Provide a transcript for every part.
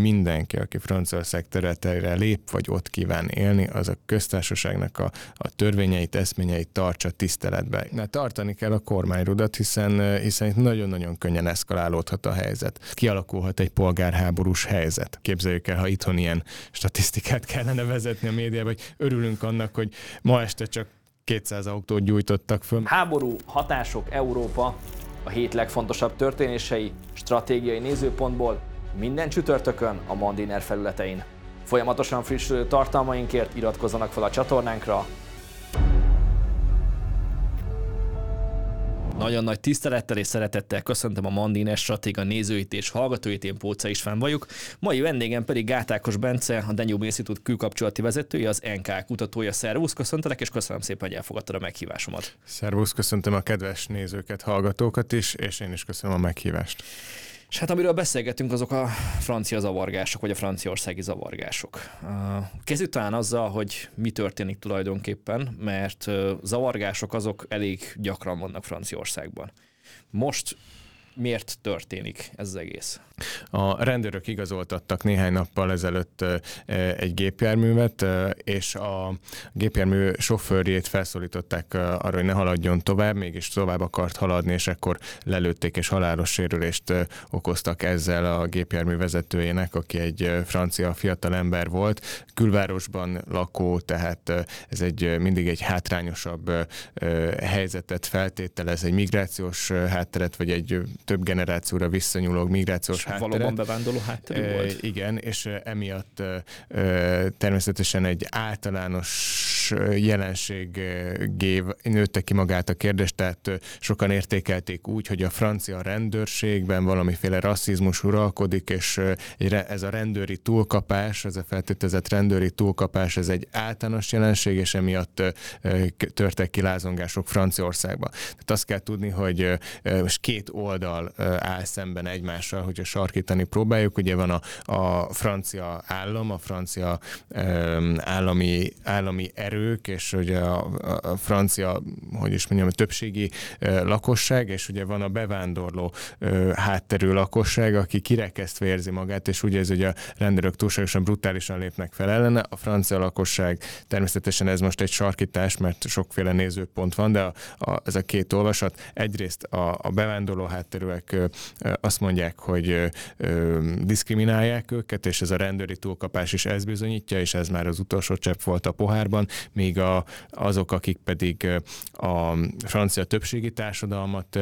mindenki, aki Franciaország területeire lép, vagy ott kíván élni, az a köztársaságnak a, a törvényeit, eszményeit tartsa tiszteletbe. Na, tartani kell a kormányrudat, hiszen, hiszen itt nagyon-nagyon könnyen eszkalálódhat a helyzet. Kialakulhat egy polgárháborús helyzet. Képzeljük el, ha itthon ilyen statisztikát kellene vezetni a médiába, hogy örülünk annak, hogy ma este csak 200 autót gyújtottak föl. Háború, hatások, Európa, a hét legfontosabb történései, stratégiai nézőpontból minden csütörtökön a Mandiner felületein. Folyamatosan frissülő tartalmainkért iratkozzanak fel a csatornánkra, Nagyon nagy tisztelettel és szeretettel köszöntöm a Mandiner Stratéga nézőit és hallgatóit, én Póca István vagyok. Mai vendégem pedig Gátákos Bence, a Danube Institute külkapcsolati vezetője, az NK kutatója. Szervusz, köszöntelek, és köszönöm szépen, hogy elfogadtad a meghívásomat. Szervusz, köszöntöm a kedves nézőket, hallgatókat is, és én is köszönöm a meghívást. És hát amiről beszélgetünk, azok a francia zavargások, vagy a franciaországi zavargások. Kezdjük talán azzal, hogy mi történik tulajdonképpen, mert zavargások azok elég gyakran vannak Franciaországban. Most miért történik ez az egész? A rendőrök igazoltattak néhány nappal ezelőtt egy gépjárművet, és a gépjármű sofőrjét felszólították arra, hogy ne haladjon tovább, mégis tovább akart haladni, és akkor lelőtték és halálos sérülést okoztak ezzel a gépjármű vezetőjének, aki egy francia fiatal ember volt, külvárosban lakó, tehát ez egy mindig egy hátrányosabb helyzetet feltételez, egy migrációs hátteret, vagy egy több generációra visszanyúló migrációs hátteret. Valóban bevándorló hátterű volt? Igen, és emiatt természetesen egy általános jelenségé nőtte ki magát a kérdés, tehát sokan értékelték úgy, hogy a francia rendőrségben valamiféle rasszizmus uralkodik, és ez a rendőri túlkapás, ez a feltételezett rendőri túlkapás, ez egy általános jelenség, és emiatt törtek ki lázongások Franciaországba. Tehát azt kell tudni, hogy most két oldal áll szemben egymással, hogy a sarkítani próbáljuk. Ugye van a, a francia állam, a francia állami, állami erő, erők, és ugye a, a francia, hogy is mondjam, a többségi lakosság, és ugye van a bevándorló hátterű lakosság, aki kirekesztve érzi magát, és ugye ez ugye a rendőrök túlságosan brutálisan lépnek fel ellene. A francia lakosság természetesen ez most egy sarkítás, mert sokféle nézőpont van, de a, a, ez a két olvasat egyrészt a, a bevándorló hátterűek azt mondják, hogy ö, diszkriminálják őket, és ez a rendőri túlkapás is ez bizonyítja, és ez már az utolsó csepp volt a pohárban, míg a, azok, akik pedig a francia többségi társadalmat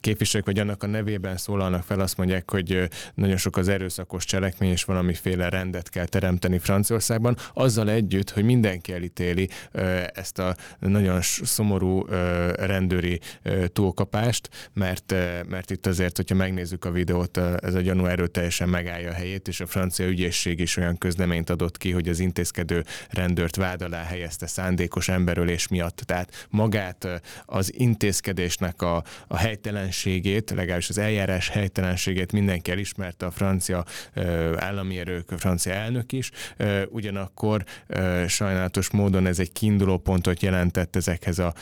képviselik, vagy annak a nevében szólalnak fel, azt mondják, hogy nagyon sok az erőszakos cselekmény, és valamiféle rendet kell teremteni Franciaországban, azzal együtt, hogy mindenki elítéli ezt a nagyon szomorú rendőri túlkapást, mert, mert itt azért, hogyha megnézzük a videót, ez a gyanú erőteljesen megállja a helyét, és a francia ügyészség is olyan közleményt adott ki, hogy az intézkedő rendőrt vád alá helyez elveszte szándékos emberölés miatt. Tehát magát az intézkedésnek a, a helytelenségét, legalábbis az eljárás helytelenségét mindenki elismerte a francia állami erők, a francia elnök is, ugyanakkor sajnálatos módon ez egy kiinduló pontot jelentett ezekhez a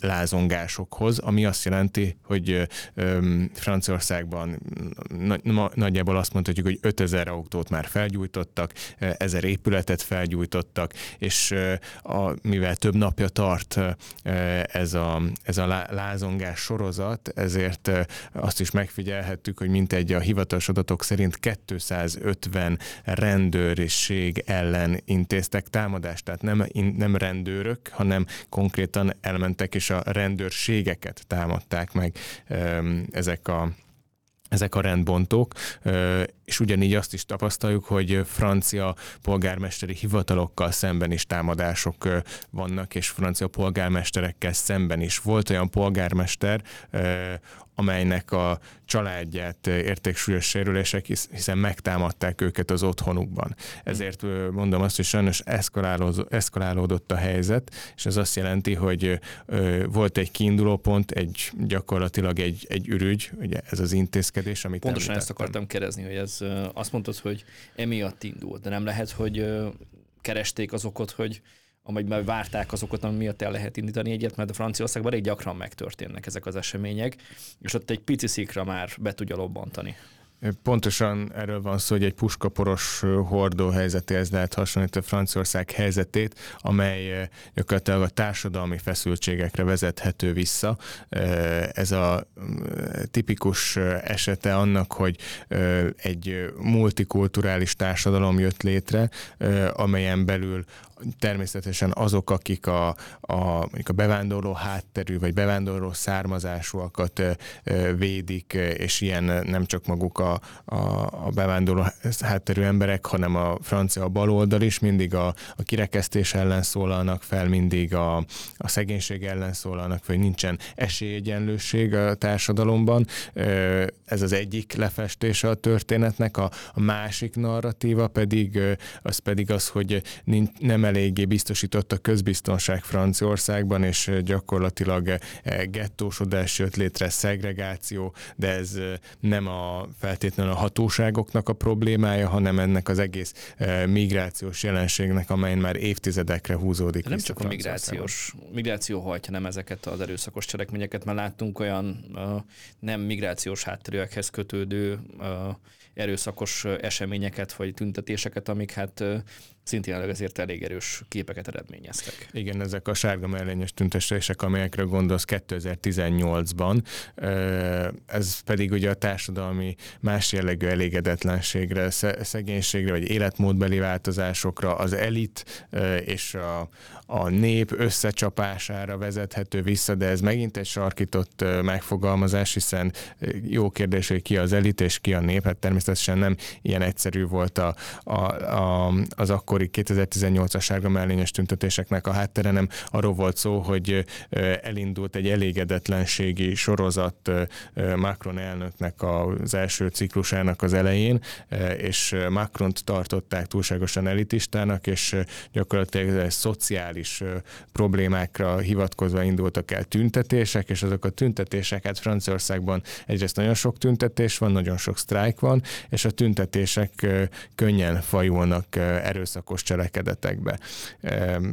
lázongásokhoz, ami azt jelenti, hogy Franciaországban nagyjából azt mondhatjuk, hogy 5000 autót már felgyújtottak, ezer épületet felgyújtottak, és a a, mivel több napja tart ez a, ez a lázongás sorozat, ezért azt is megfigyelhettük, hogy mintegy a hivatalos adatok szerint 250 rendőrség ellen intéztek támadást, tehát nem, nem rendőrök, hanem konkrétan elmentek és a rendőrségeket támadták meg ezek a ezek a rendbontók, és ugyanígy azt is tapasztaljuk, hogy francia polgármesteri hivatalokkal szemben is támadások vannak, és francia polgármesterekkel szemben is. Volt olyan polgármester, amelynek a családját érték súlyos sérülések, hiszen megtámadták őket az otthonukban. Ezért mondom azt, hogy sajnos eszkalálódott a helyzet, és ez azt jelenti, hogy volt egy kiinduló pont, egy gyakorlatilag egy, egy ürügy, ugye ez az intézkedés, amit Pontosan említettem. ezt akartam kérdezni, hogy ez azt mondtad, hogy emiatt indult, de nem lehet, hogy keresték az okot, hogy amelyben várták azokat, ami miatt el lehet indítani egyet, mert a Franciaországban elég gyakran megtörténnek ezek az események, és ott egy pici szikra már be tudja lobbantani. Pontosan erről van szó, hogy egy puskaporos hordó helyzetéhez lehet hasonlítani Franciaország helyzetét, amely gyakorlatilag a társadalmi feszültségekre vezethető vissza. Ez a tipikus esete annak, hogy egy multikulturális társadalom jött létre, amelyen belül természetesen azok, akik a, a, a bevándorló hátterű vagy bevándorló származásúakat védik, és ilyen nem csak maguk a, a, a bevándorló hátterű emberek, hanem a francia baloldal is mindig a, a kirekesztés ellen szólalnak fel, mindig a, a szegénység ellen szólalnak fel, hogy nincsen esélyegyenlőség a társadalomban. Ez az egyik lefestése a történetnek, a, a másik narratíva pedig az pedig az, hogy nem eléggé biztosított a közbiztonság Franciaországban, és gyakorlatilag gettósodás jött létre, szegregáció, de ez nem a feltétlenül a hatóságoknak a problémája, hanem ennek az egész migrációs jelenségnek, amelyen már évtizedekre húzódik. De nem csak a migrációs, migráció hajtja nem ezeket az erőszakos cselekményeket, mert láttunk olyan uh, nem migrációs hátterűekhez kötődő uh, erőszakos eseményeket vagy tüntetéseket, amik hát szintén ezért elég erős képeket eredményeztek. Igen, ezek a sárga mellényes tüntetések, amelyekre gondolsz 2018-ban, ez pedig ugye a társadalmi más jellegű elégedetlenségre, szegénységre, vagy életmódbeli változásokra, az elit és a, a nép összecsapására vezethető vissza, de ez megint egy sarkított megfogalmazás, hiszen jó kérdés, hogy ki az elit és ki a nép, hát természetesen nem ilyen egyszerű volt a, a, a, az akkori 2018-as sárga mellényes tüntetéseknek a háttere, nem arról volt szó, hogy elindult egy elégedetlenségi sorozat Macron elnöknek az első ciklusának az elején, és Macront tartották túlságosan elitistának, és gyakorlatilag szociális problémákra hivatkozva indultak el tüntetések, és azok a tüntetéseket Franciaországban egyrészt nagyon sok tüntetés van, nagyon sok sztrájk van, és a tüntetések könnyen fajulnak erőszakos cselekedetekbe.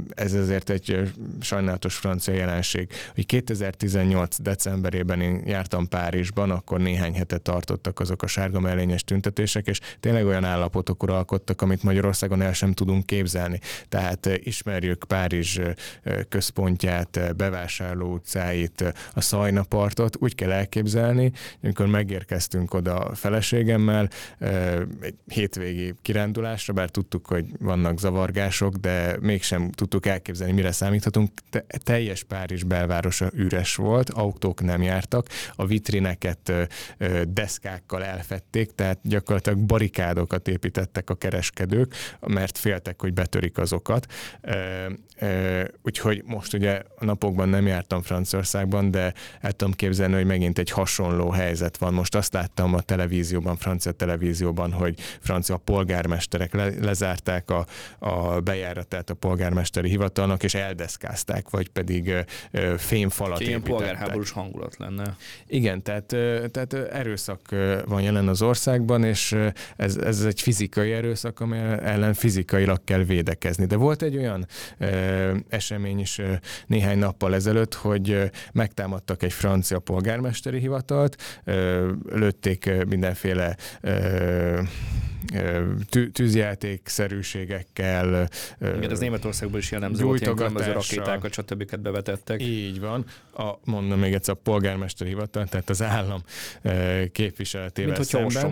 Ez ezért egy sajnálatos francia jelenség. Hogy 2018. decemberében én jártam Párizsban, akkor néhány hete tartottak azok a sárga mellényes tüntetések, és tényleg olyan állapotok uralkodtak, amit Magyarországon el sem tudunk képzelni. Tehát ismerjük Párizs központját, bevásárló utcáit, a Szajnapartot úgy kell elképzelni, amikor megérkeztünk oda a feleségemmel egy hétvégi kirándulásra, bár tudtuk, hogy vannak zavargások, de mégsem tudtuk elképzelni, mire számíthatunk. Te, teljes Párizs belvárosa üres volt, autók nem jártak, a vitrineket deszkákkal elfették, tehát gyakorlatilag barikádokat építettek a kereskedők, mert féltek, hogy betörik azokat. Úgyhogy most ugye a napokban nem jártam Franciaországban, de el tudom képzelni, hogy megint egy hasonló helyzet van. Most azt láttam a televízióban, francia televízióban, hogy francia polgármesterek le, lezárták a, a bejáratát a polgármesteri hivatalnak, és eldeszkázták, vagy pedig fémfalat Ilyen polgárháborús hangulat lenne. Igen, tehát, tehát erőszak van jelen az országban, és ez, ez egy fizikai erőszak, amely ellen fizikailag kell védekezni. De volt egy olyan esemény is néhány nappal ezelőtt, hogy megtámadtak egy francia polgármesteri hivatalt, lőtték mindenféle tűzjátékszerűségekkel. Igen, ez Németországban is jellemző volt, ilyen különböző rakétákat, stb. bevetettek. Így van. A, mondom még egyszer, a polgármester hivatal, tehát az állam képviseletével Mint hogyha szemben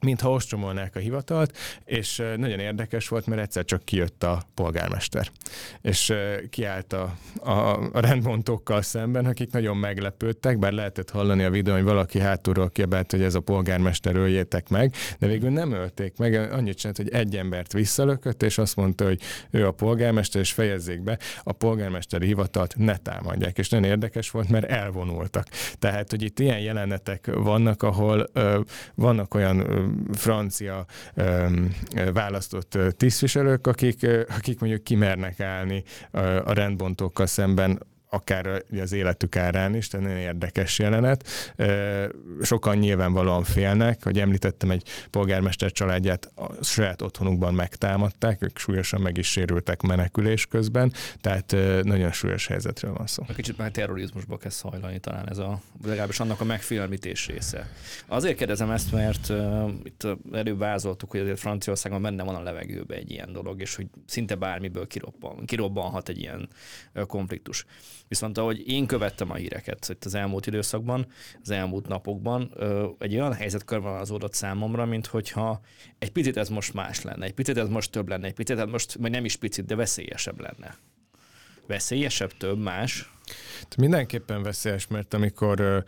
mintha ostromolnák a hivatalt, és nagyon érdekes volt, mert egyszer csak kijött a polgármester, és kiállt a, a, rendbontókkal szemben, akik nagyon meglepődtek, bár lehetett hallani a videón, hogy valaki hátulról kiabált, hogy ez a polgármester öljétek meg, de végül nem ölték meg, annyit csinált, hogy egy embert visszalökött, és azt mondta, hogy ő a polgármester, és fejezzék be, a polgármesteri hivatalt ne támadják, és nagyon érdekes volt, mert elvonultak. Tehát, hogy itt ilyen jelenetek vannak, ahol ö, vannak olyan francia választott tisztviselők, akik, akik mondjuk kimernek állni a rendbontókkal szemben akár az életük árán is, tehát nagyon érdekes jelenet. Sokan nyilvánvalóan félnek, hogy említettem, egy polgármester családját a saját otthonukban megtámadták, ők súlyosan meg is sérültek menekülés közben, tehát nagyon súlyos helyzetről van szó. Kicsit már terrorizmusba kezd hajlani talán ez a, legalábbis annak a megfélemlítés része. Azért kérdezem ezt, mert uh, itt előbb vázoltuk, hogy azért Franciaországban benne van a levegőbe egy ilyen dolog, és hogy szinte bármiből kirobban, kirobbanhat egy ilyen konfliktus. Viszont ahogy én követtem a híreket itt az elmúlt időszakban, az elmúlt napokban, egy olyan helyzet körvonalazódott számomra, mint hogyha egy picit ez most más lenne, egy picit ez most több lenne, egy picit ez most, vagy nem is picit, de veszélyesebb lenne. Veszélyesebb, több, más? Mindenképpen veszélyes, mert amikor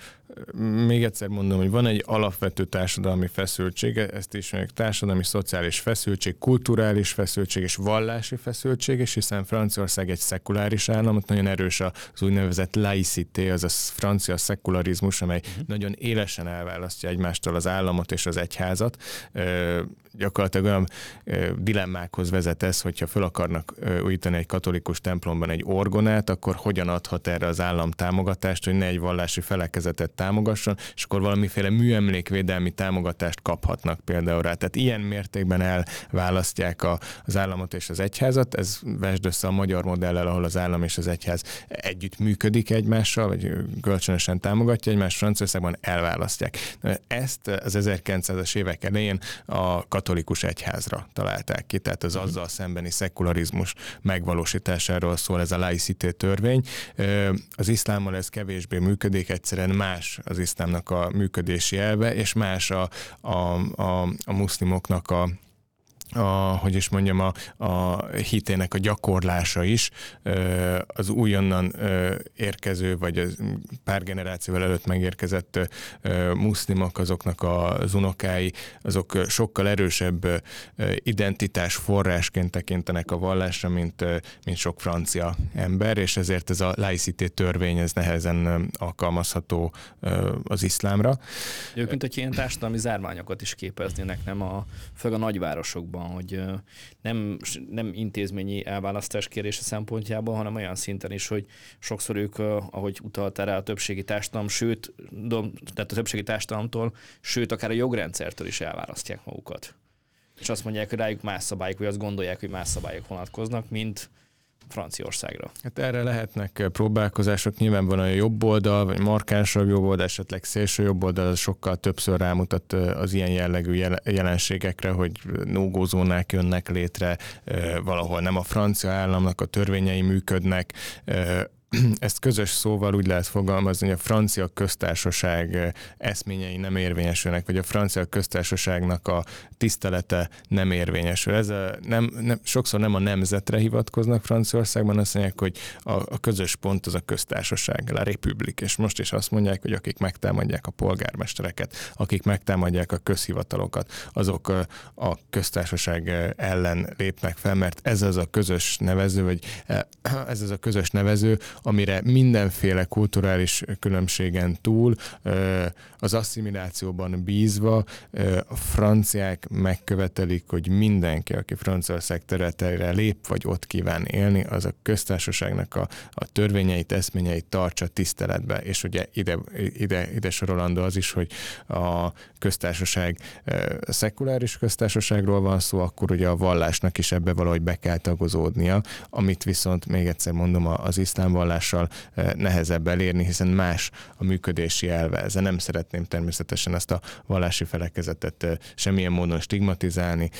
még egyszer mondom, hogy van egy alapvető társadalmi feszültség, ezt is mondjuk társadalmi, szociális feszültség, kulturális feszültség és vallási feszültség, és hiszen Franciaország egy szekuláris állam, ott nagyon erős az úgynevezett laicité, az a francia szekularizmus, amely uh-huh. nagyon élesen elválasztja egymástól az államot és az egyházat. Gyakorlatilag olyan dilemmákhoz vezet ez, hogyha föl akarnak újítani egy katolikus templomban egy orgonát, akkor hogyan adhat erre az állam támogatást, hogy ne egy vallási felekezetet támogasson, és akkor valamiféle műemlékvédelmi támogatást kaphatnak például rá. Tehát ilyen mértékben elválasztják a, az államot és az egyházat. Ez vesd össze a magyar modellel, ahol az állam és az egyház együtt működik egymással, vagy kölcsönösen támogatja egymást, Franciaországban elválasztják. Ezt az 1900-as évek elején a katolikus egyházra találták ki, tehát az azzal szembeni szekularizmus megvalósításáról szól ez a laicité törvény. Az iszlámmal ez kevésbé működik, egyszerűen más az iszlámnak a működési elve, és más a, a, a, a muszlimoknak a a, hogy is mondjam, a, a hitének a gyakorlása is az újonnan érkező, vagy az pár generációval előtt megérkezett muszlimok, azoknak az unokái, azok sokkal erősebb identitás forrásként tekintenek a vallásra, mint, mint sok francia ember, és ezért ez a laicité törvény, ez nehezen alkalmazható az iszlámra. Ők, mint hogy ilyen társadalmi zárványokat is képeznének, nem a, főleg a nagyvárosokban abban, hogy nem, nem intézményi elválasztás kérése szempontjából, hanem olyan szinten is, hogy sokszor ők, ahogy utaltál rá a többségi társadalom, sőt, tehát a többségi társadalomtól, sőt, akár a jogrendszertől is elválasztják magukat. És azt mondják, hogy rájuk más szabályok, vagy azt gondolják, hogy más szabályok vonatkoznak, mint Franciaországra. Hát erre lehetnek próbálkozások, nyilván van a jobb oldal, vagy markánsabb jobb oldal, esetleg szélső jobb oldal, az sokkal többször rámutat az ilyen jellegű jelenségekre, hogy nógózónák jönnek létre, valahol nem a francia államnak a törvényei működnek, ezt közös szóval úgy lehet fogalmazni, hogy a francia köztársaság eh, eszményei nem érvényesülnek, vagy a francia köztársaságnak a tisztelete nem érvényesül. Ez a, nem, nem, sokszor nem a nemzetre hivatkoznak Franciaországban, azt mondják, hogy a, a közös pont az a köztársaság, a republik, és most is azt mondják, hogy akik megtámadják a polgármestereket, akik megtámadják a közhivatalokat, azok eh, a köztársaság eh, ellen lépnek fel, mert ez az a közös nevező, vagy ez az a közös nevező, amire mindenféle kulturális különbségen túl az asszimilációban bízva a franciák megkövetelik, hogy mindenki, aki Franciaország területeire lép, vagy ott kíván élni, az a köztársaságnak a, a törvényeit, eszményeit tartsa tiszteletbe. És ugye ide, ide, ide sorolandó az is, hogy a köztársaság a szekuláris köztársaságról van szó, akkor ugye a vallásnak is ebbe valahogy be kell tagozódnia, amit viszont még egyszer mondom, az iszlám vallással nehezebb elérni, hiszen más a működési elve. Ezzel nem szeretném természetesen ezt a vallási felekezetet semmilyen módon stigmatizálni.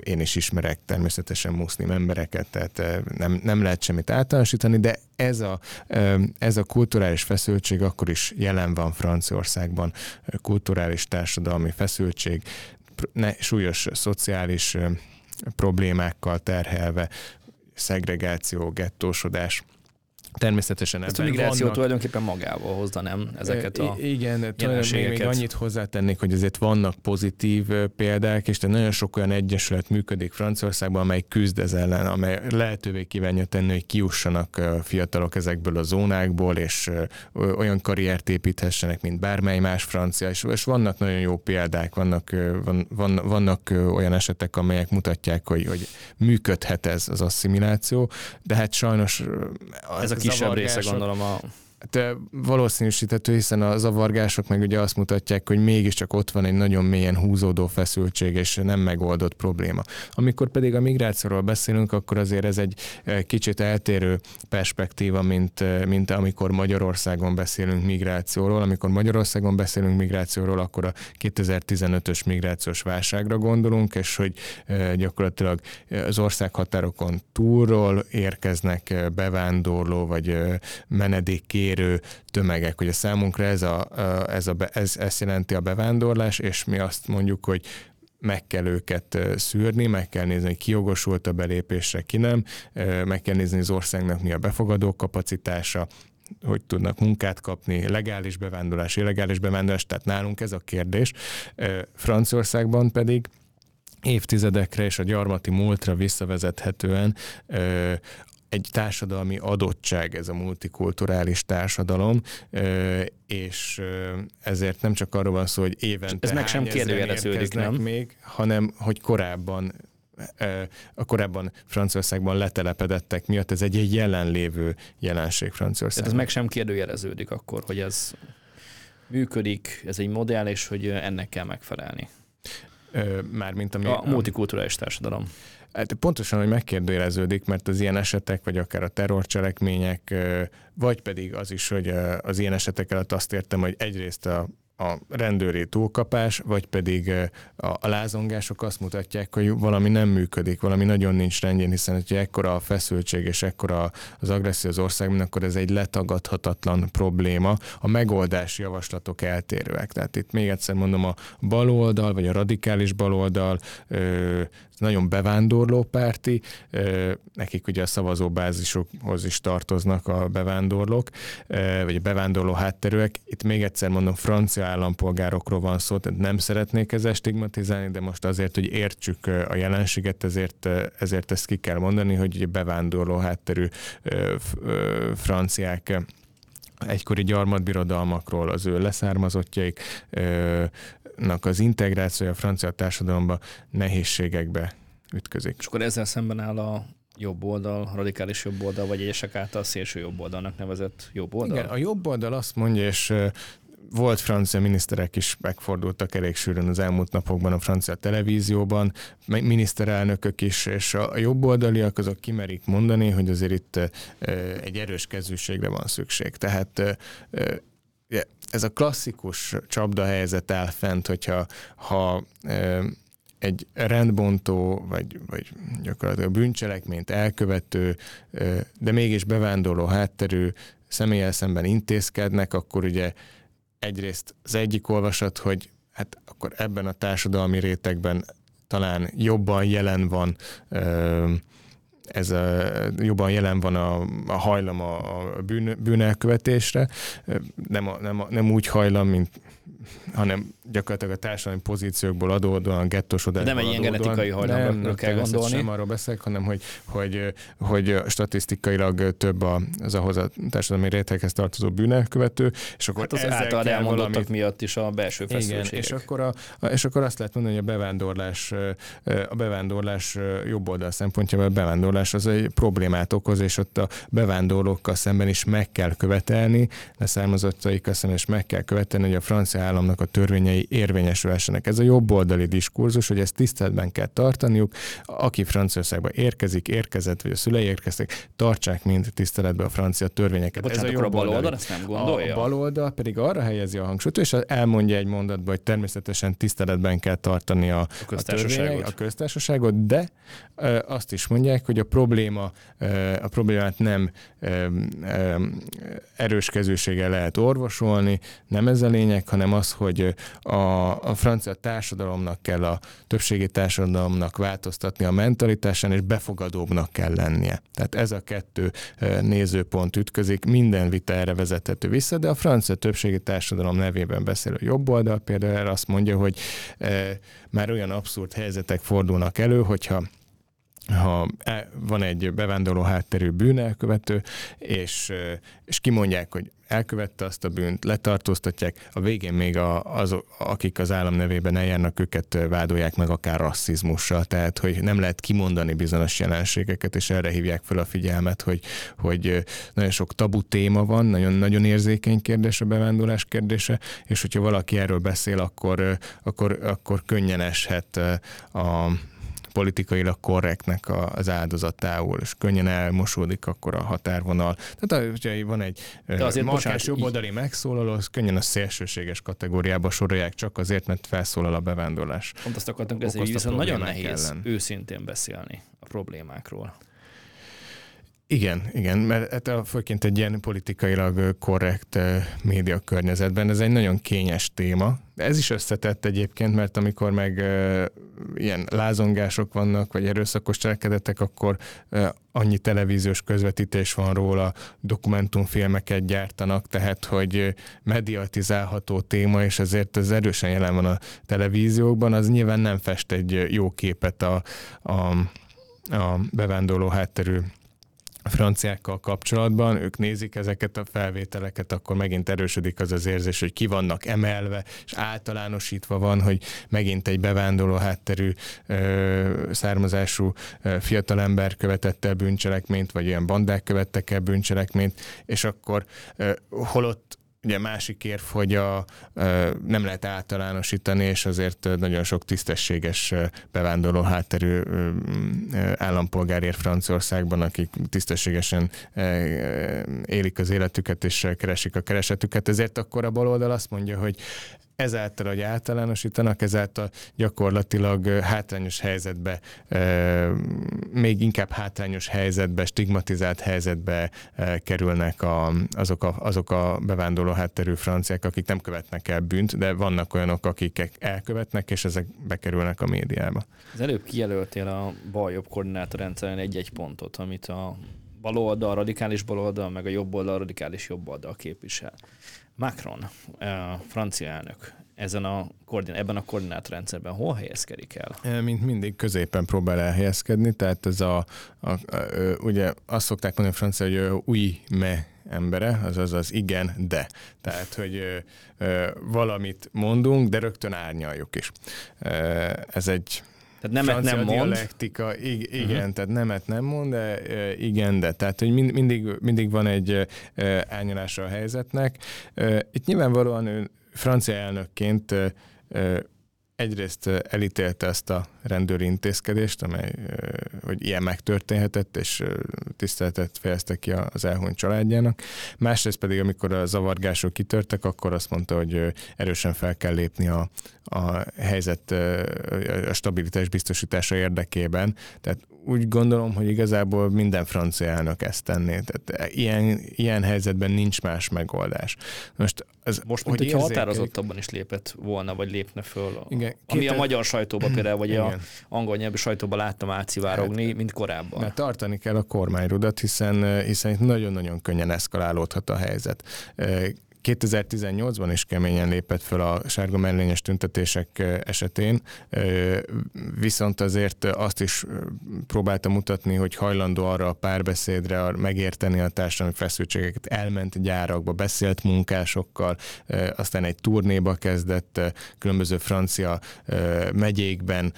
Én is ismerek természetesen muszlim embereket, tehát nem, nem lehet semmit általánosítani, de ez a, ez a kulturális feszültség akkor is jelen van Franciaországban, kulturális társadalmi feszültség, ne, súlyos szociális problémákkal terhelve, szegregáció, gettósodás. Természetesen Ezt a migráció vannak... tulajdonképpen magával hozza, nem? Ezeket a Igen, még, még annyit hozzátennék, hogy azért vannak pozitív példák, és nagyon sok olyan egyesület működik Franciaországban, amely küzd ez ellen, amely lehetővé kívánja tenni, hogy kiussanak fiatalok ezekből a zónákból, és olyan karriert építhessenek, mint bármely más francia, és, és vannak nagyon jó példák, vannak, van, van, vannak olyan esetek, amelyek mutatják, hogy, hogy működhet ez az asszimiláció, de hát sajnos ezek kisebb része gondolom a Hát valószínűsíthető, hiszen a zavargások meg ugye azt mutatják, hogy mégiscsak ott van egy nagyon mélyen húzódó feszültség és nem megoldott probléma. Amikor pedig a migrációról beszélünk, akkor azért ez egy kicsit eltérő perspektíva, mint, mint amikor Magyarországon beszélünk migrációról. Amikor Magyarországon beszélünk migrációról, akkor a 2015-ös migrációs válságra gondolunk, és hogy gyakorlatilag az országhatárokon túlról érkeznek bevándorló vagy menedékkérő kérő tömegek. Ugye számunkra ez, a, ez, a, ez, ez jelenti a bevándorlás, és mi azt mondjuk, hogy meg kell őket szűrni, meg kell nézni, ki jogosult a belépésre, ki nem, meg kell nézni az országnak mi a befogadó kapacitása, hogy tudnak munkát kapni, legális bevándorlás, illegális bevándorlás, tehát nálunk ez a kérdés. Franciaországban pedig évtizedekre és a gyarmati múltra visszavezethetően egy társadalmi adottság ez a multikulturális társadalom, és ezért nem csak arról van szó, hogy évente ez meg sem kérdőjeleződik, nem? még, hanem hogy korábban a korábban Franciaországban letelepedettek miatt ez egy, egy jelenlévő jelenség Franciaországban. ez meg sem kérdőjeleződik akkor, hogy ez működik, ez egy modell, és hogy ennek kell megfelelni. Mármint ami... A multikulturális társadalom. Hát pontosan, hogy megkérdőjeleződik, mert az ilyen esetek, vagy akár a terrorcselekmények, vagy pedig az is, hogy az ilyen esetek alatt azt értem, hogy egyrészt a a rendőri túlkapás, vagy pedig a, a lázongások azt mutatják, hogy valami nem működik, valami nagyon nincs rendjén, hiszen hogyha ekkora a feszültség és ekkora az agresszió az országban, akkor ez egy letagadhatatlan probléma. A megoldási javaslatok eltérőek. Tehát itt még egyszer mondom, a baloldal, vagy a radikális baloldal nagyon bevándorló párti, nekik ugye a szavazóbázisokhoz is tartoznak a bevándorlók, vagy a bevándorló hátterűek. Itt még egyszer mondom, francia állampolgárokról van szó, tehát nem szeretnék ezzel stigmatizálni, de most azért, hogy értsük a jelenséget, ezért, ezért ezt ki kell mondani, hogy bevándorló hátterű franciák egykori gyarmatbirodalmakról az ő leszármazottjaik nak az integrációja a francia társadalomba nehézségekbe ütközik. És akkor ezzel szemben áll a jobb oldal, radikális jobb oldal, vagy egyesek által szélső jobb oldalnak nevezett jobb oldal? Igen, a jobb oldal azt mondja, és volt francia miniszterek is megfordultak elég sűrűn az elmúlt napokban a francia televízióban, miniszterelnökök is, és a jobboldaliak azok kimerik mondani, hogy azért itt egy erős kezűségre van szükség. Tehát ez a klasszikus csapdahelyzet áll fent, hogyha ha egy rendbontó, vagy, vagy gyakorlatilag bűncselekményt elkövető, de mégis bevándorló hátterű személyel szemben intézkednek, akkor ugye egyrészt az egyik olvasat, hogy hát akkor ebben a társadalmi rétegben talán jobban jelen van ez a, jobban jelen van a, a hajlam a, a bűn, bűnelkövetésre, nem, a, nem, a, nem úgy hajlam, mint hanem gyakorlatilag a társadalmi pozíciókból adódóan, gettósodásból Nem egy ilyen genetikai hajlamra kell gondolni. Nem arról beszélek, hanem hogy, hogy, hogy statisztikailag több az ahhoz a társadalmi réteghez tartozó bűnelkövető, és akkor hát az által elmondottak valamit... miatt is a belső feszültségek. Igen, és akkor, a, és akkor azt lehet mondani, hogy a bevándorlás, a bevándorlás jobb oldal szempontjából a bevándorlás az egy problémát okoz, és ott a bevándorlókkal szemben is meg kell követelni, leszármazottaikkal szemben is meg kell követelni, hogy a francia államnak a törvényei érvényesülhessenek. Ez a jobboldali diskurzus, hogy ezt tiszteletben kell tartaniuk. Aki Franciaországba érkezik, érkezett, vagy a szülei érkeztek, tartsák mind tiszteletbe a francia törvényeket. Bocsánat, Ez a, jobb a baloldal ezt nem gondolja? A baloldal pedig arra helyezi a hangsúlyt, és elmondja egy mondatba, hogy természetesen tiszteletben kell tartani a, a, köztársaságot. a köztársaságot, de azt is mondják, hogy a probléma, a problémát nem erős kezűséggel lehet orvosolni, nem ez a lényeg, hanem az, hogy a, a francia társadalomnak kell, a többségi társadalomnak változtatni a mentalitásán, és befogadóbbnak kell lennie. Tehát ez a kettő nézőpont ütközik, minden vita erre vezethető vissza, de a francia többségi társadalom nevében beszélő jobb oldal például erre azt mondja, hogy már olyan abszurd helyzetek fordulnak elő, hogyha ha e, van egy bevándorló hátterű bűnelkövető, és, és kimondják, hogy elkövette azt a bűnt, letartóztatják, a végén még a, az, akik az állam nevében eljárnak, őket vádolják meg akár rasszizmussal, tehát hogy nem lehet kimondani bizonyos jelenségeket, és erre hívják fel a figyelmet, hogy, hogy nagyon sok tabu téma van, nagyon, nagyon érzékeny kérdés a bevándorlás kérdése, és hogyha valaki erről beszél, akkor, akkor, akkor könnyen eshet a, politikailag korrektnek az áldozatául, és könnyen elmosódik akkor a határvonal. Tehát hogyha van egy De azért markáns jobboldali így... megszólaló, az könnyen a szélsőséges kategóriába sorolják csak azért, mert felszólal a bevándorlás. Pont azt akartam kezdeni, viszont nagyon nehéz ellen. őszintén beszélni a problémákról. Igen, igen, mert hát főként egy ilyen politikailag korrekt média környezetben ez egy nagyon kényes téma. Ez is összetett egyébként, mert amikor meg ilyen lázongások vannak, vagy erőszakos cselekedetek, akkor annyi televíziós közvetítés van róla, dokumentumfilmeket gyártanak, tehát hogy mediatizálható téma, és ezért ez erősen jelen van a televíziókban, az nyilván nem fest egy jó képet a, a, a bevándorló hátterű franciákkal kapcsolatban, ők nézik ezeket a felvételeket, akkor megint erősödik az az érzés, hogy ki vannak emelve, és általánosítva van, hogy megint egy bevándorló hátterű ö, származású ö, fiatalember követette el bűncselekményt, vagy ilyen bandák követtek el bűncselekményt, és akkor ö, holott ugye másik érv, hogy a, nem lehet általánosítani, és azért nagyon sok tisztességes bevándorló hátterű állampolgár ér Franciaországban, akik tisztességesen élik az életüket és keresik a keresetüket. Ezért akkor a baloldal azt mondja, hogy ezáltal, hogy általánosítanak, ezáltal gyakorlatilag hátrányos helyzetbe, még inkább hátrányos helyzetbe, stigmatizált helyzetbe kerülnek a, azok, a, azok a bevándorló hátterű franciák, akik nem követnek el bűnt, de vannak olyanok, akik elkövetnek, és ezek bekerülnek a médiába. Az előbb kijelöltél a bal-jobb koordinátorrendszeren egy-egy pontot, amit a baloldal, radikális baloldal, meg a jobb oldal, radikális jobb oldal képvisel. Macron, francia elnök, ezen a koordin- ebben a koordinátorrendszerben hol helyezkedik el? Mint mindig középen próbál elhelyezkedni, tehát ez a, a, a, ugye azt szokták mondani a francia, hogy új me embere, azaz az igen, de. Tehát, hogy ö, ö, valamit mondunk, de rögtön árnyaljuk is. Ez egy tehát nemet nem mond. Dialektika, igen, uh-huh. tehát nemet nem mond, de igen, de. Tehát, hogy mind, mindig, mindig van egy árnyalása a helyzetnek. Itt nyilvánvalóan ő francia elnökként egyrészt elítélte ezt a rendőri intézkedést, amely, hogy ilyen megtörténhetett, és tiszteletet fejezte ki az elhunyt családjának. Másrészt pedig, amikor a zavargások kitörtek, akkor azt mondta, hogy erősen fel kell lépni a, a helyzet, a stabilitás biztosítása érdekében. Tehát úgy gondolom, hogy igazából minden francia elnök ezt tenné. Tehát ilyen, ilyen helyzetben nincs más megoldás. Most, ez, Most mint hogy hogyha határozottabban is lépett volna, vagy lépne föl. Igen, ami a magyar sajtóban például, vagy igen. a angol nyelvű sajtóban láttam átszivárogni, hát, mint korábban. Mert tartani kell a kormányrudat, hiszen, hiszen itt nagyon-nagyon könnyen eszkalálódhat a helyzet 2018-ban is keményen lépett föl a sárga mellényes tüntetések esetén, viszont azért azt is próbálta mutatni, hogy hajlandó arra a párbeszédre, megérteni a társadalmi feszültségeket, elment gyárakba, beszélt munkásokkal, aztán egy turnéba kezdett, különböző francia megyékben,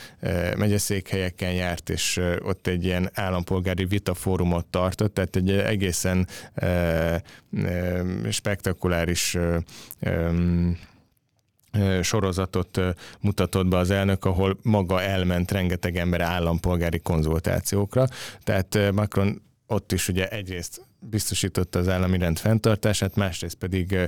megyeszékhelyeken járt, és ott egy ilyen állampolgári vitafórumot tartott, tehát egy egészen spektakuláris is sorozatot mutatott be az elnök, ahol maga elment rengeteg ember állampolgári konzultációkra. Tehát Macron ott is ugye egyrészt biztosította az állami rend fenntartását, másrészt pedig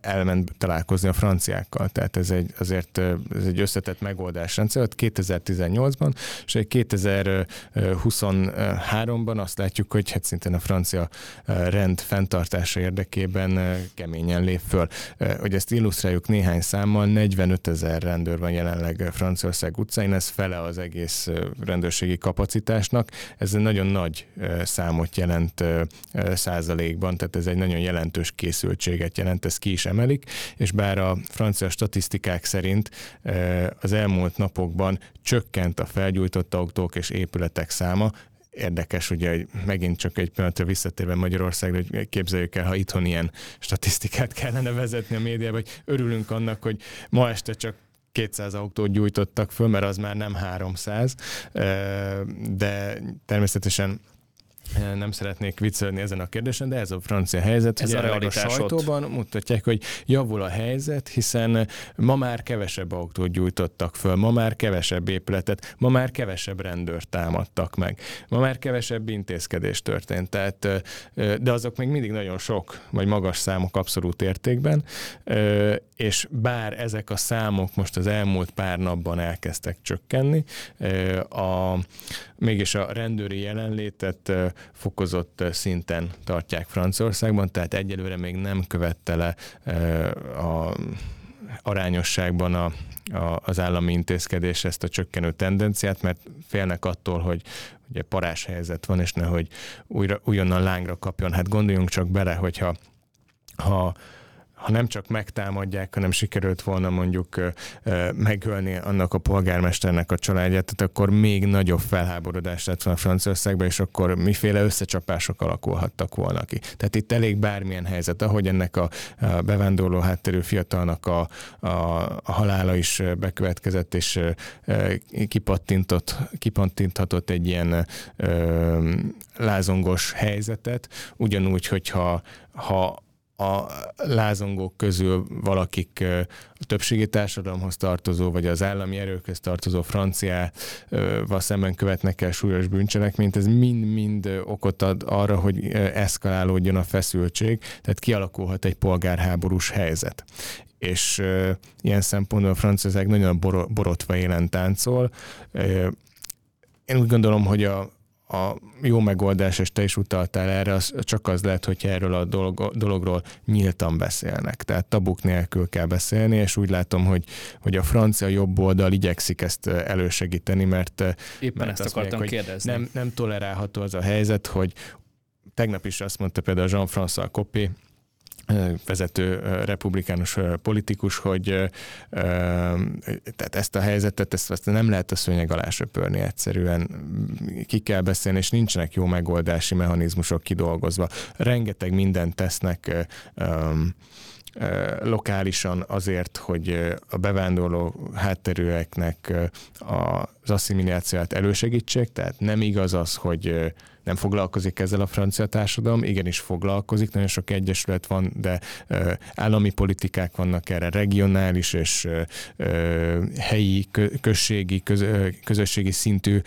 elment találkozni a franciákkal. Tehát ez egy, azért ez egy összetett megoldásrendszer. 2018-ban, és 2023-ban azt látjuk, hogy hát szintén a francia rend fenntartása érdekében keményen lép föl. Hogy ezt illusztráljuk néhány számmal, 45 ezer rendőr van jelenleg Franciaország utcáin, ez fele az egész rendőrségi kapacitásnak. Ez egy nagyon nagy számot jelent jelent százalékban, tehát ez egy nagyon jelentős készültséget jelent, ez ki is emelik, és bár a francia statisztikák szerint az elmúlt napokban csökkent a felgyújtott autók és épületek száma, érdekes, ugye, hogy megint csak egy pillanatra visszatérve Magyarországra, hogy képzeljük el, ha itthon ilyen statisztikát kellene vezetni a médiában, hogy örülünk annak, hogy ma este csak 200 autót gyújtottak föl, mert az már nem 300, de természetesen nem szeretnék viccelni ezen a kérdésen, de ez a francia helyzet, ez hogy a, a sajtóban ott. mutatják, hogy javul a helyzet, hiszen ma már kevesebb autót gyújtottak föl, ma már kevesebb épületet, ma már kevesebb rendőrt támadtak meg, ma már kevesebb intézkedés történt, tehát, de azok még mindig nagyon sok, vagy magas számok abszolút értékben, és bár ezek a számok most az elmúlt pár napban elkezdtek csökkenni, a, mégis a rendőri jelenlétet fokozott szinten tartják Franciaországban, tehát egyelőre még nem követte le a arányosságban a, a, az állami intézkedés ezt a csökkenő tendenciát, mert félnek attól, hogy ugye parás helyzet van, és nehogy újra, újonnan lángra kapjon. Hát gondoljunk csak bele, hogyha ha ha nem csak megtámadják, hanem sikerült volna mondjuk megölni annak a polgármesternek a családját, tehát akkor még nagyobb felháborodás lett volna Franciaországban, és akkor miféle összecsapások alakulhattak volna ki. Tehát itt elég bármilyen helyzet, ahogy ennek a, bevándorló hátterű fiatalnak a, a, a halála is bekövetkezett, és kipattintott, kipattinthatott egy ilyen ö, lázongos helyzetet, ugyanúgy, hogyha ha a lázongók közül valakik a többségi társadalomhoz tartozó, vagy az állami erőkhez tartozó franciával szemben követnek el súlyos bűncselekményt, ez mind-mind okot ad arra, hogy eszkalálódjon a feszültség, tehát kialakulhat egy polgárháborús helyzet és ilyen szempontból a Franciaország nagyon borotva élen táncol. Én úgy gondolom, hogy a, a jó megoldás, és te is utaltál erre, az csak az lehet, hogyha erről a dolog, dologról nyíltan beszélnek. Tehát tabuk nélkül kell beszélni, és úgy látom, hogy, hogy a francia jobb oldal igyekszik ezt elősegíteni, mert, Éppen mert ezt akartam mondják, kérdezni. Nem, nem tolerálható az a helyzet, hogy tegnap is azt mondta például Jean-François Copé, vezető republikánus politikus, hogy tehát ezt a helyzetet, ezt, ezt nem lehet a szőnyeg alá söpörni egyszerűen. Ki kell beszélni, és nincsenek jó megoldási mechanizmusok kidolgozva. Rengeteg mindent tesznek lokálisan azért, hogy a bevándorló hátterűeknek az asszimilációt elősegítsék, tehát nem igaz az, hogy nem foglalkozik ezzel a francia társadalom, igenis foglalkozik, nagyon sok egyesület van, de állami politikák vannak erre, regionális és helyi, községi, közösségi szintű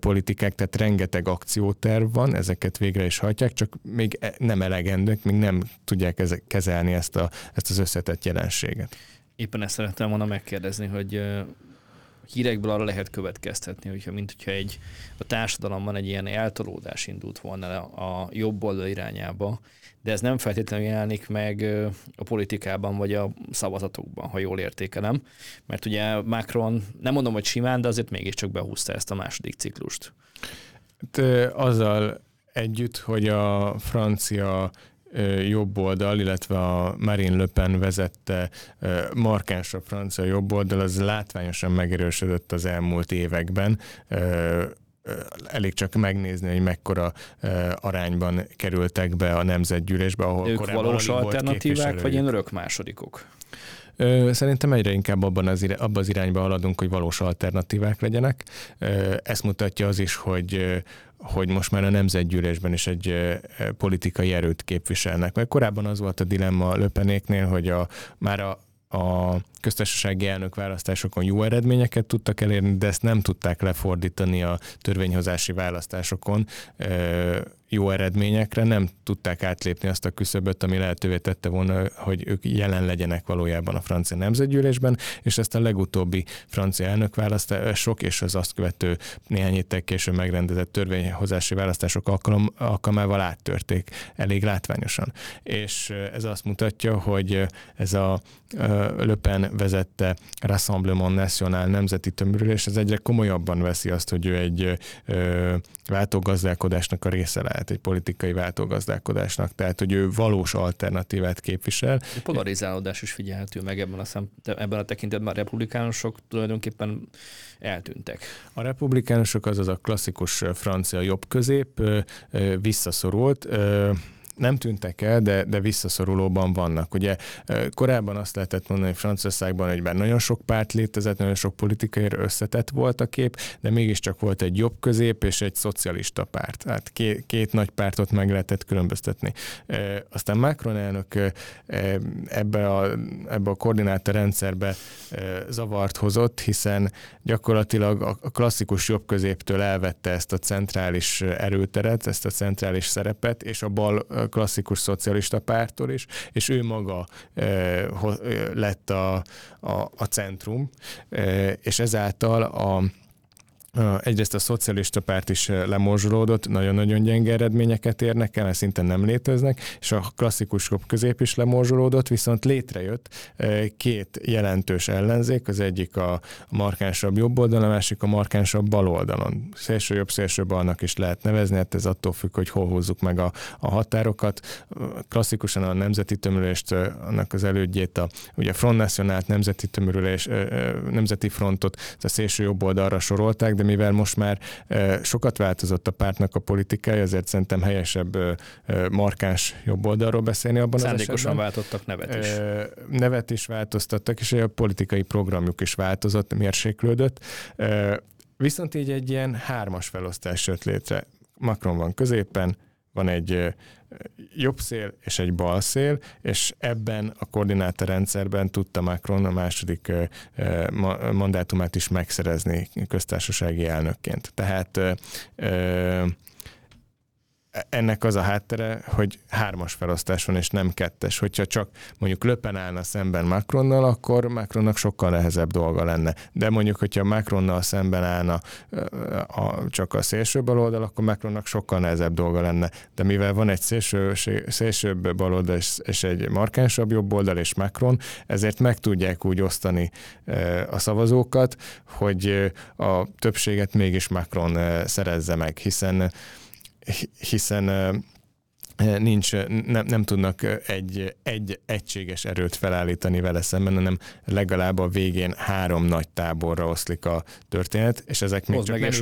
politikák, tehát rengeteg akcióterv van, ezeket végre is hajtják, csak még e, nem elegendők, még nem tudják ezek, kezelni ezt, a, ezt az összetett jelenséget. Éppen ezt szerettem volna megkérdezni, hogy hírekből arra lehet következtetni, hogyha mint hogyha egy, a társadalomban egy ilyen eltolódás indult volna a jobb oldal irányába, de ez nem feltétlenül jelenik meg a politikában vagy a szavazatokban, ha jól értékelem, mert ugye Macron, nem mondom, hogy simán, de azért mégiscsak behúzta ezt a második ciklust. Hát, azzal együtt, hogy a francia jobb oldal, illetve a Marine Le Pen vezette markáns a francia jobb oldal, az látványosan megerősödött az elmúlt években elég csak megnézni, hogy mekkora arányban kerültek be a nemzetgyűlésbe, ahol ők valós alternatívák, vagy ilyen örök másodikok? Szerintem egyre inkább abban az, irány, abban az irányba haladunk, hogy valós alternatívák legyenek. Ezt mutatja az is, hogy hogy most már a nemzetgyűlésben is egy politikai erőt képviselnek. Mert korábban az volt a dilemma Löpenéknél, hogy a, már a, a köztársasági elnök választásokon jó eredményeket tudtak elérni, de ezt nem tudták lefordítani a törvényhozási választásokon jó eredményekre, nem tudták átlépni azt a küszöböt, ami lehetővé tette volna, hogy ők jelen legyenek valójában a francia nemzetgyűlésben, és ezt a legutóbbi francia elnökválasztások és az azt követő néhány héttel később megrendezett törvényhozási választások alkalom, alkalmával áttörték elég látványosan. És ez azt mutatja, hogy ez a Löpen vezette Rassemblement National nemzeti tömörülés, ez egyre komolyabban veszi azt, hogy ő egy ö, váltógazdálkodásnak a része lehet, egy politikai váltógazdálkodásnak, tehát hogy ő valós alternatívát képvisel. A polarizálódás is figyelhető meg ebben a, szem, ebben a tekintetben a republikánusok tulajdonképpen eltűntek. A republikánusok az az a klasszikus francia jobb-közép visszaszorult, nem tűntek el, de, de visszaszorulóban vannak. Ugye korábban azt lehetett mondani hogy Franciaországban, hogy bár nagyon sok párt létezett, nagyon sok politikai összetett volt a kép, de mégiscsak volt egy jobb közép és egy szocialista párt. Hát két, két nagy pártot meg lehetett különböztetni. Aztán Macron elnök ebbe a, ebbe a koordináta rendszerbe zavart hozott, hiszen gyakorlatilag a klasszikus jobb középtől elvette ezt a centrális erőteret, ezt a centrális szerepet, és a bal klasszikus szocialista pártól is, és ő maga lett a, a, a centrum, és ezáltal a Egyrészt a szocialista párt is lemorzsolódott, nagyon-nagyon gyenge eredményeket érnek el, szinte nem léteznek, és a klasszikus közép is lemorzsolódott, viszont létrejött két jelentős ellenzék, az egyik a markánsabb jobb oldalon, a másik a markánsabb bal oldalon. Szélső jobb, szélső balnak is lehet nevezni, hát ez attól függ, hogy hol húzzuk meg a, a határokat. Klasszikusan a nemzeti tömörülést, annak az elődjét, a, ugye a Front Nationalt nemzeti tömörülés, nemzeti frontot, a szélső jobb oldalra sorolták, de mivel most már sokat változott a pártnak a politikája, ezért szerintem helyesebb markáns jobb oldalról beszélni abban Szándékosan az váltottak nevet is. Nevet is változtattak, és a politikai programjuk is változott, mérséklődött. Viszont így egy ilyen hármas felosztás jött létre. Macron van középen, van egy jobb szél és egy bal szél, és ebben a koordinátorrendszerben tudta Macron a második mandátumát is megszerezni köztársasági elnökként. Tehát ennek az a háttere, hogy hármas felosztás van, és nem kettes. Hogyha csak mondjuk Löpen állna szemben Macronnal, akkor Macronnak sokkal nehezebb dolga lenne. De mondjuk, hogyha Macronnal szemben állna a, csak a szélső baloldal, akkor Macronnak sokkal nehezebb dolga lenne. De mivel van egy szélső, szélsőbb baloldal és, és egy markánsabb jobb oldal és Macron, ezért meg tudják úgy osztani a szavazókat, hogy a többséget mégis Macron szerezze meg, hiszen hiszen nincs, nem, nem tudnak egy, egy egységes erőt felállítani vele szemben, hanem legalább a végén három nagy táborra oszlik a történet, és ezek még, csak nem is,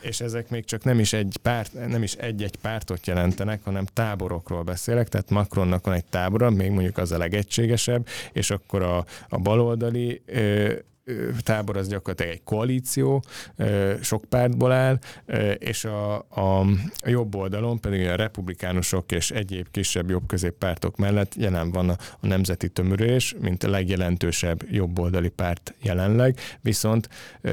és ezek még csak nem is egy párt, nem is egy-egy pártot jelentenek, hanem táborokról beszélek, tehát Macronnak van egy tábora, még mondjuk az a legegységesebb, és akkor a, a baloldali tábor az gyakorlatilag egy koalíció, sok pártból áll, és a, a, a jobb oldalon pedig a republikánusok és egyéb kisebb jobb pártok mellett jelen van a, a nemzeti tömörülés, mint a legjelentősebb jobboldali párt jelenleg, viszont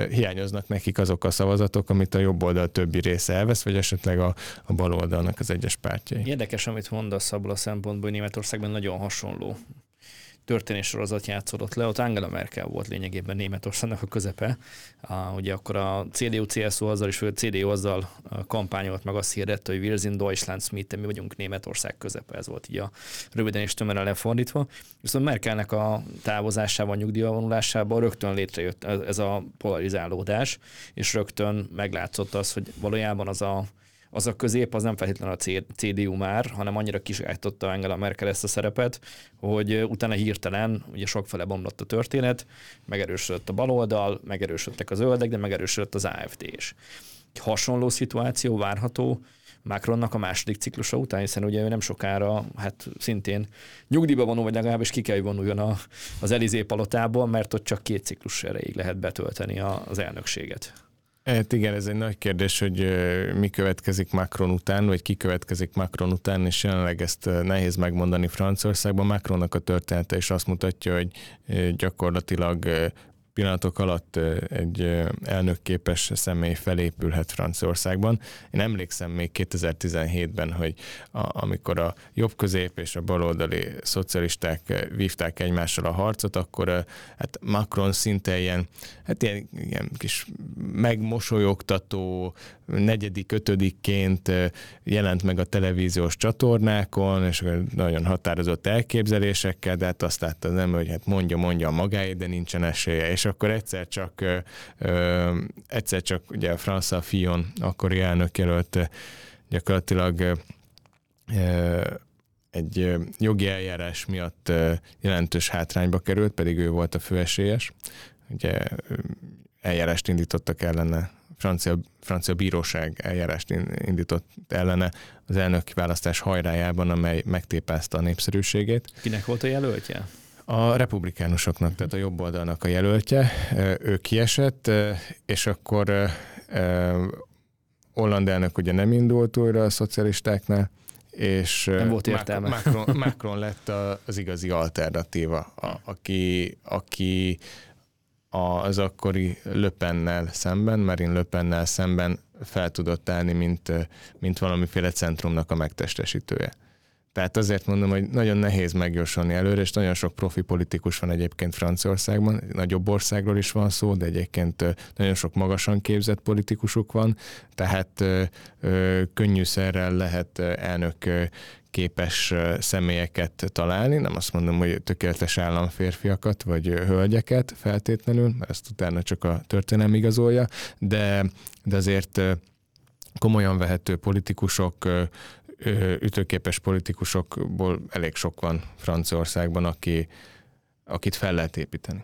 hiányoznak nekik azok a szavazatok, amit a jobb oldal többi része elvesz, vagy esetleg a, a bal oldalnak az egyes pártjai. Érdekes, amit mondasz abból a szempontból, hogy Németországban nagyon hasonló történéssorozat játszódott le, ott Angela Merkel volt lényegében Németországnak a közepe. A, ugye akkor a CDU-CSU azzal is, a CDU azzal kampányolt meg azt hirdette, hogy wir Deutschland Smith, mi vagyunk Németország közepe, ez volt így a röviden és tömören lefordítva. Viszont Merkelnek a távozásával, nyugdíjba vonulásával rögtön létrejött ez a polarizálódás, és rögtön meglátszott az, hogy valójában az a az a közép az nem feltétlenül a CDU már, hanem annyira kisállította Angela Merkel ezt a szerepet, hogy utána hirtelen ugye sokfele bomlott a történet, megerősödött a baloldal, megerősödtek a zöldek, de megerősödött az AFD is. Hasonló szituáció várható Macronnak a második ciklusa után, hiszen ugye ő nem sokára, hát szintén nyugdíjba vonul, vagy legalábbis ki kell, hogy vonuljon a, az Elizé palotából, mert ott csak két ciklus erejéig lehet betölteni az elnökséget. Hát igen, ez egy nagy kérdés, hogy mi következik Macron után, vagy ki következik Macron után, és jelenleg ezt nehéz megmondani Franciaországban. Macronnak a története is azt mutatja, hogy gyakorlatilag pillanatok alatt egy elnökképes személy felépülhet Franciaországban. Én emlékszem még 2017-ben, hogy a, amikor a jobb-közép és a baloldali szocialisták vívták egymással a harcot, akkor hát Macron szinte ilyen, hát ilyen, ilyen kis megmosolyogtató, negyedik, ötödikként jelent meg a televíziós csatornákon, és nagyon határozott elképzelésekkel, de hát azt látta az hogy hát mondja, mondja a magáét, de nincsen esélye. És akkor egyszer csak, egyszer csak ugye François Fillon, akkori elnök jelölt gyakorlatilag egy jogi eljárás miatt jelentős hátrányba került, pedig ő volt a főesélyes. Ugye eljárást indítottak ellene francia, francia bíróság eljárást indított ellene az elnök választás hajrájában, amely megtépázta a népszerűségét. Kinek volt a jelöltje? A republikánusoknak, tehát a jobb oldalnak a jelöltje. Ő kiesett, és akkor Holland elnök ugye nem indult újra a szocialistáknál, és nem volt értelme. Macron, Macron lett az igazi alternatíva, a, aki, aki az akkori Löpennel szemben, Marine Löpennel szemben fel tudott állni, mint, mint valamiféle centrumnak a megtestesítője. Tehát azért mondom, hogy nagyon nehéz megjósolni előre, és nagyon sok profi politikus van egyébként Franciaországban, nagyobb országról is van szó, de egyébként nagyon sok magasan képzett politikusuk van, tehát könnyűszerrel lehet elnök képes személyeket találni, nem azt mondom, hogy tökéletes államférfiakat vagy hölgyeket feltétlenül, mert ezt utána csak a történelem igazolja, de, de azért komolyan vehető politikusok, ütőképes politikusokból elég sok van Franciaországban, aki, akit fel lehet építeni.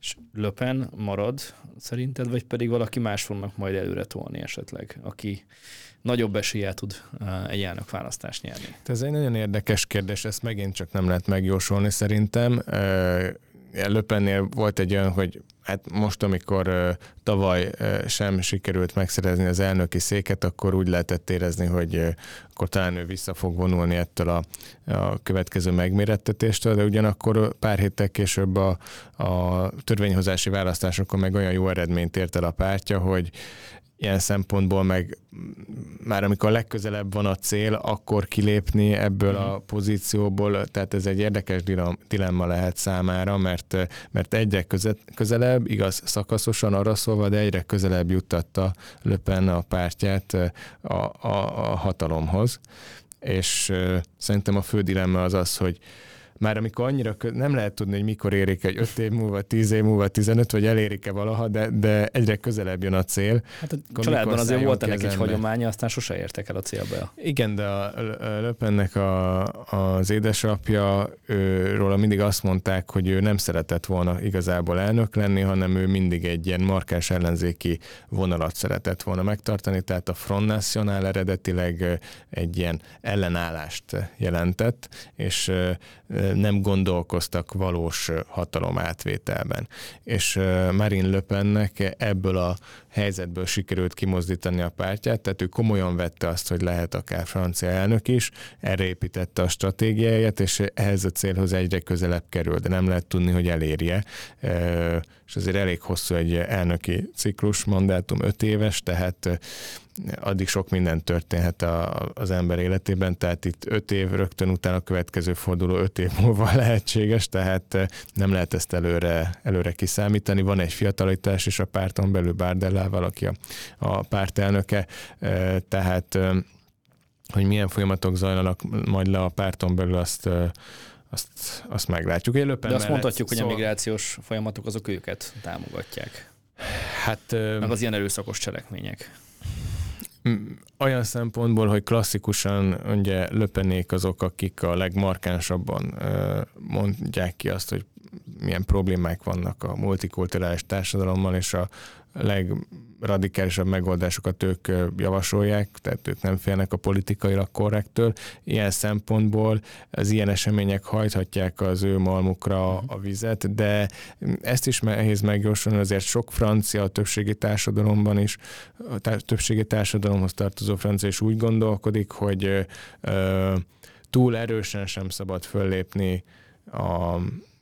És Löpen marad szerinted, vagy pedig valaki más fognak majd előre tolni esetleg, aki nagyobb eséllyel tud egy elnök választást nyerni? Ez egy nagyon érdekes kérdés, ezt megint csak nem lehet megjósolni szerintem. Löpennél volt egy olyan, hogy hát most, amikor tavaly sem sikerült megszerezni az elnöki széket, akkor úgy lehetett érezni, hogy akkor talán ő vissza fog vonulni ettől a, a következő megmérettetéstől, de ugyanakkor pár héttel később a, a törvényhozási választásokon meg olyan jó eredményt ért el a pártja, hogy ilyen szempontból meg már amikor legközelebb van a cél, akkor kilépni ebből a mhm. pozícióból, tehát ez egy érdekes dilemma lehet számára, mert, mert egyre közelebb, igaz szakaszosan arra szólva, de egyre közelebb juttatta Löpen a pártját a, a, a hatalomhoz. És szerintem a fő dilemma az az, hogy már amikor annyira kö- nem lehet tudni, hogy mikor érik egy 5 év múlva, 10 év múlva, 15, vagy elérik-e valaha, de, de egyre közelebb jön a cél. Hát a családban azért volt ennek egy hagyománya, aztán sose értek el a célba. Igen, de a, Löpennek a, az édesapja, őról mindig azt mondták, hogy ő nem szeretett volna igazából elnök lenni, hanem ő mindig egy ilyen markás ellenzéki vonalat szeretett volna megtartani, tehát a Front National eredetileg egy ilyen ellenállást jelentett, és nem gondolkoztak valós hatalom átvételben. És Marine Le Pennek ebből a helyzetből sikerült kimozdítani a pártját, tehát ő komolyan vette azt, hogy lehet akár francia elnök is, erre építette a stratégiáját, és ehhez a célhoz egyre közelebb kerül, de nem lehet tudni, hogy elérje. És azért elég hosszú egy elnöki ciklus, mandátum öt éves, tehát addig sok minden történhet a, az ember életében, tehát itt öt év rögtön utána a következő forduló öt év múlva lehetséges, tehát nem lehet ezt előre, előre kiszámítani. Van egy fiatalitás is a párton belül Bárdellával, aki a, a pártelnöke, tehát hogy milyen folyamatok zajlanak majd le a párton belül, azt azt, azt meglátjuk. De azt mondhatjuk, hogy a migrációs folyamatok azok őket támogatják. Hát, Meg az ilyen erőszakos cselekmények olyan szempontból, hogy klasszikusan ugye löpenék azok, akik a legmarkánsabban mondják ki azt, hogy milyen problémák vannak a multikulturális társadalommal, és a legradikálisabb megoldásokat ők javasolják, tehát ők nem félnek a politikailag korrektől. Ilyen szempontból az ilyen események hajthatják az ő malmukra a vizet, de ezt is nehéz megjósolni, azért sok francia a többségi társadalomban is, a többségi társadalomhoz tartozó francia is úgy gondolkodik, hogy ö, túl erősen sem szabad föllépni a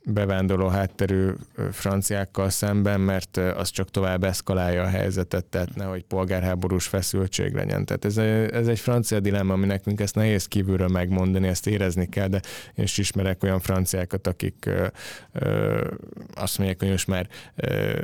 bevándorló hátterű franciákkal szemben, mert az csak tovább eszkalálja a helyzetet, tehát nehogy polgárháborús feszültség legyen. Tehát ez, ez egy francia dilemma, ami nekünk ezt nehéz kívülről megmondani, ezt érezni kell, de én is ismerek olyan franciákat, akik ö, ö, azt mondják, hogy most már ö,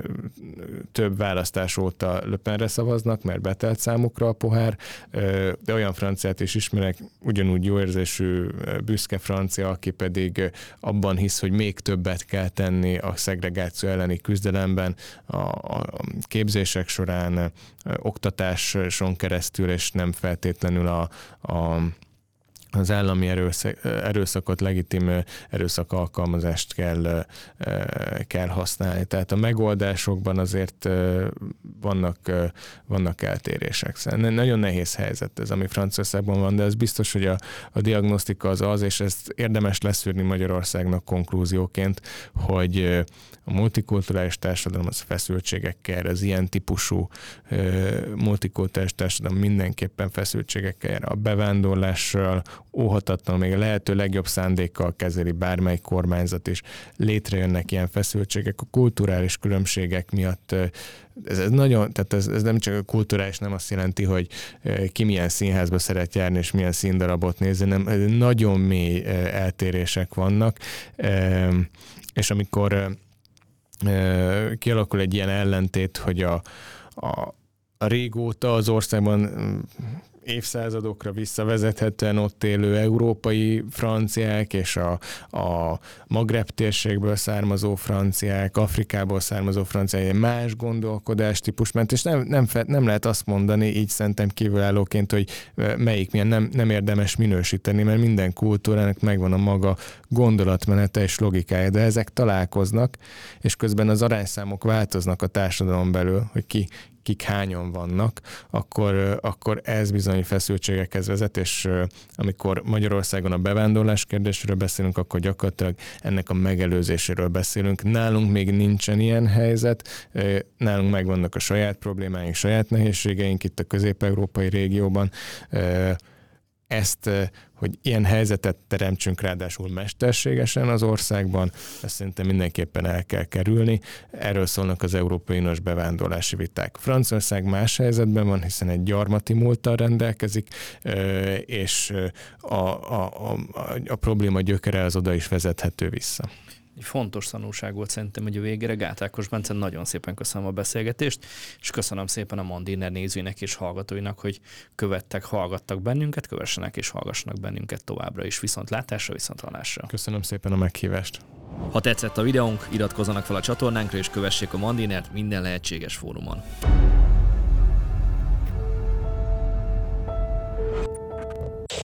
több választás óta Löpenre szavaznak, mert betelt számukra a pohár, ö, de olyan franciát is ismerek, ugyanúgy jó érzésű, büszke francia, aki pedig abban hisz, hogy még többet kell tenni a szegregáció elleni küzdelemben, a, a képzések során, oktatáson keresztül, és nem feltétlenül a, a az állami erőszak, erőszakot, legitim erőszak alkalmazást kell, kell használni. Tehát a megoldásokban azért vannak, vannak eltérések. Szóval nagyon nehéz helyzet ez, ami Franciaországban van, de ez biztos, hogy a, a diagnosztika az az, és ezt érdemes leszűrni Magyarországnak konklúzióként, hogy a multikulturális társadalom az feszültségekkel, az ilyen típusú multikulturális társadalom mindenképpen feszültségekkel. A bevándorlással óhatatlan, még a lehető legjobb szándékkal kezeli bármely kormányzat, és létrejönnek ilyen feszültségek. A kulturális különbségek miatt ez, ez nagyon, tehát ez, ez nem csak a kulturális, nem azt jelenti, hogy ki milyen színházba szeret járni, és milyen színdarabot nézni, nem nagyon mély eltérések vannak, és amikor kialakul egy ilyen ellentét, hogy a, a, régóta az országban évszázadokra visszavezethetően ott élő európai franciák és a, a Magreb térségből származó franciák, Afrikából származó franciák, más gondolkodástípus ment, és nem, nem, nem lehet azt mondani, így szerintem kívülállóként, hogy melyik milyen nem, nem érdemes minősíteni, mert minden kultúrának megvan a maga gondolatmenete és logikája, de ezek találkoznak, és közben az arányszámok változnak a társadalom belül, hogy ki, kik hányan vannak, akkor, akkor ez bizony feszültségekhez vezet, és amikor Magyarországon a bevándorlás kérdésről beszélünk, akkor gyakorlatilag ennek a megelőzéséről beszélünk. Nálunk még nincsen ilyen helyzet, nálunk megvannak a saját problémáink, saját nehézségeink itt a közép-európai régióban, ezt, hogy ilyen helyzetet teremtsünk ráadásul mesterségesen az országban, ezt szerintem mindenképpen el kell kerülni. Erről szólnak az Európai Uniós bevándorlási viták. Franciaország más helyzetben van, hiszen egy gyarmati múlttal rendelkezik, és a, a, a, a probléma gyökere az oda is vezethető vissza fontos tanulság volt szerintem, hogy a végére Gát Ákos Bence nagyon szépen köszönöm a beszélgetést, és köszönöm szépen a Mandiner nézőinek és hallgatóinak, hogy követtek, hallgattak bennünket, kövessenek és hallgassanak bennünket továbbra is. Viszont látásra, viszont hallásra. Köszönöm szépen a meghívást. Ha tetszett a videónk, iratkozzanak fel a csatornánkra és kövessék a Mandinert minden lehetséges fórumon.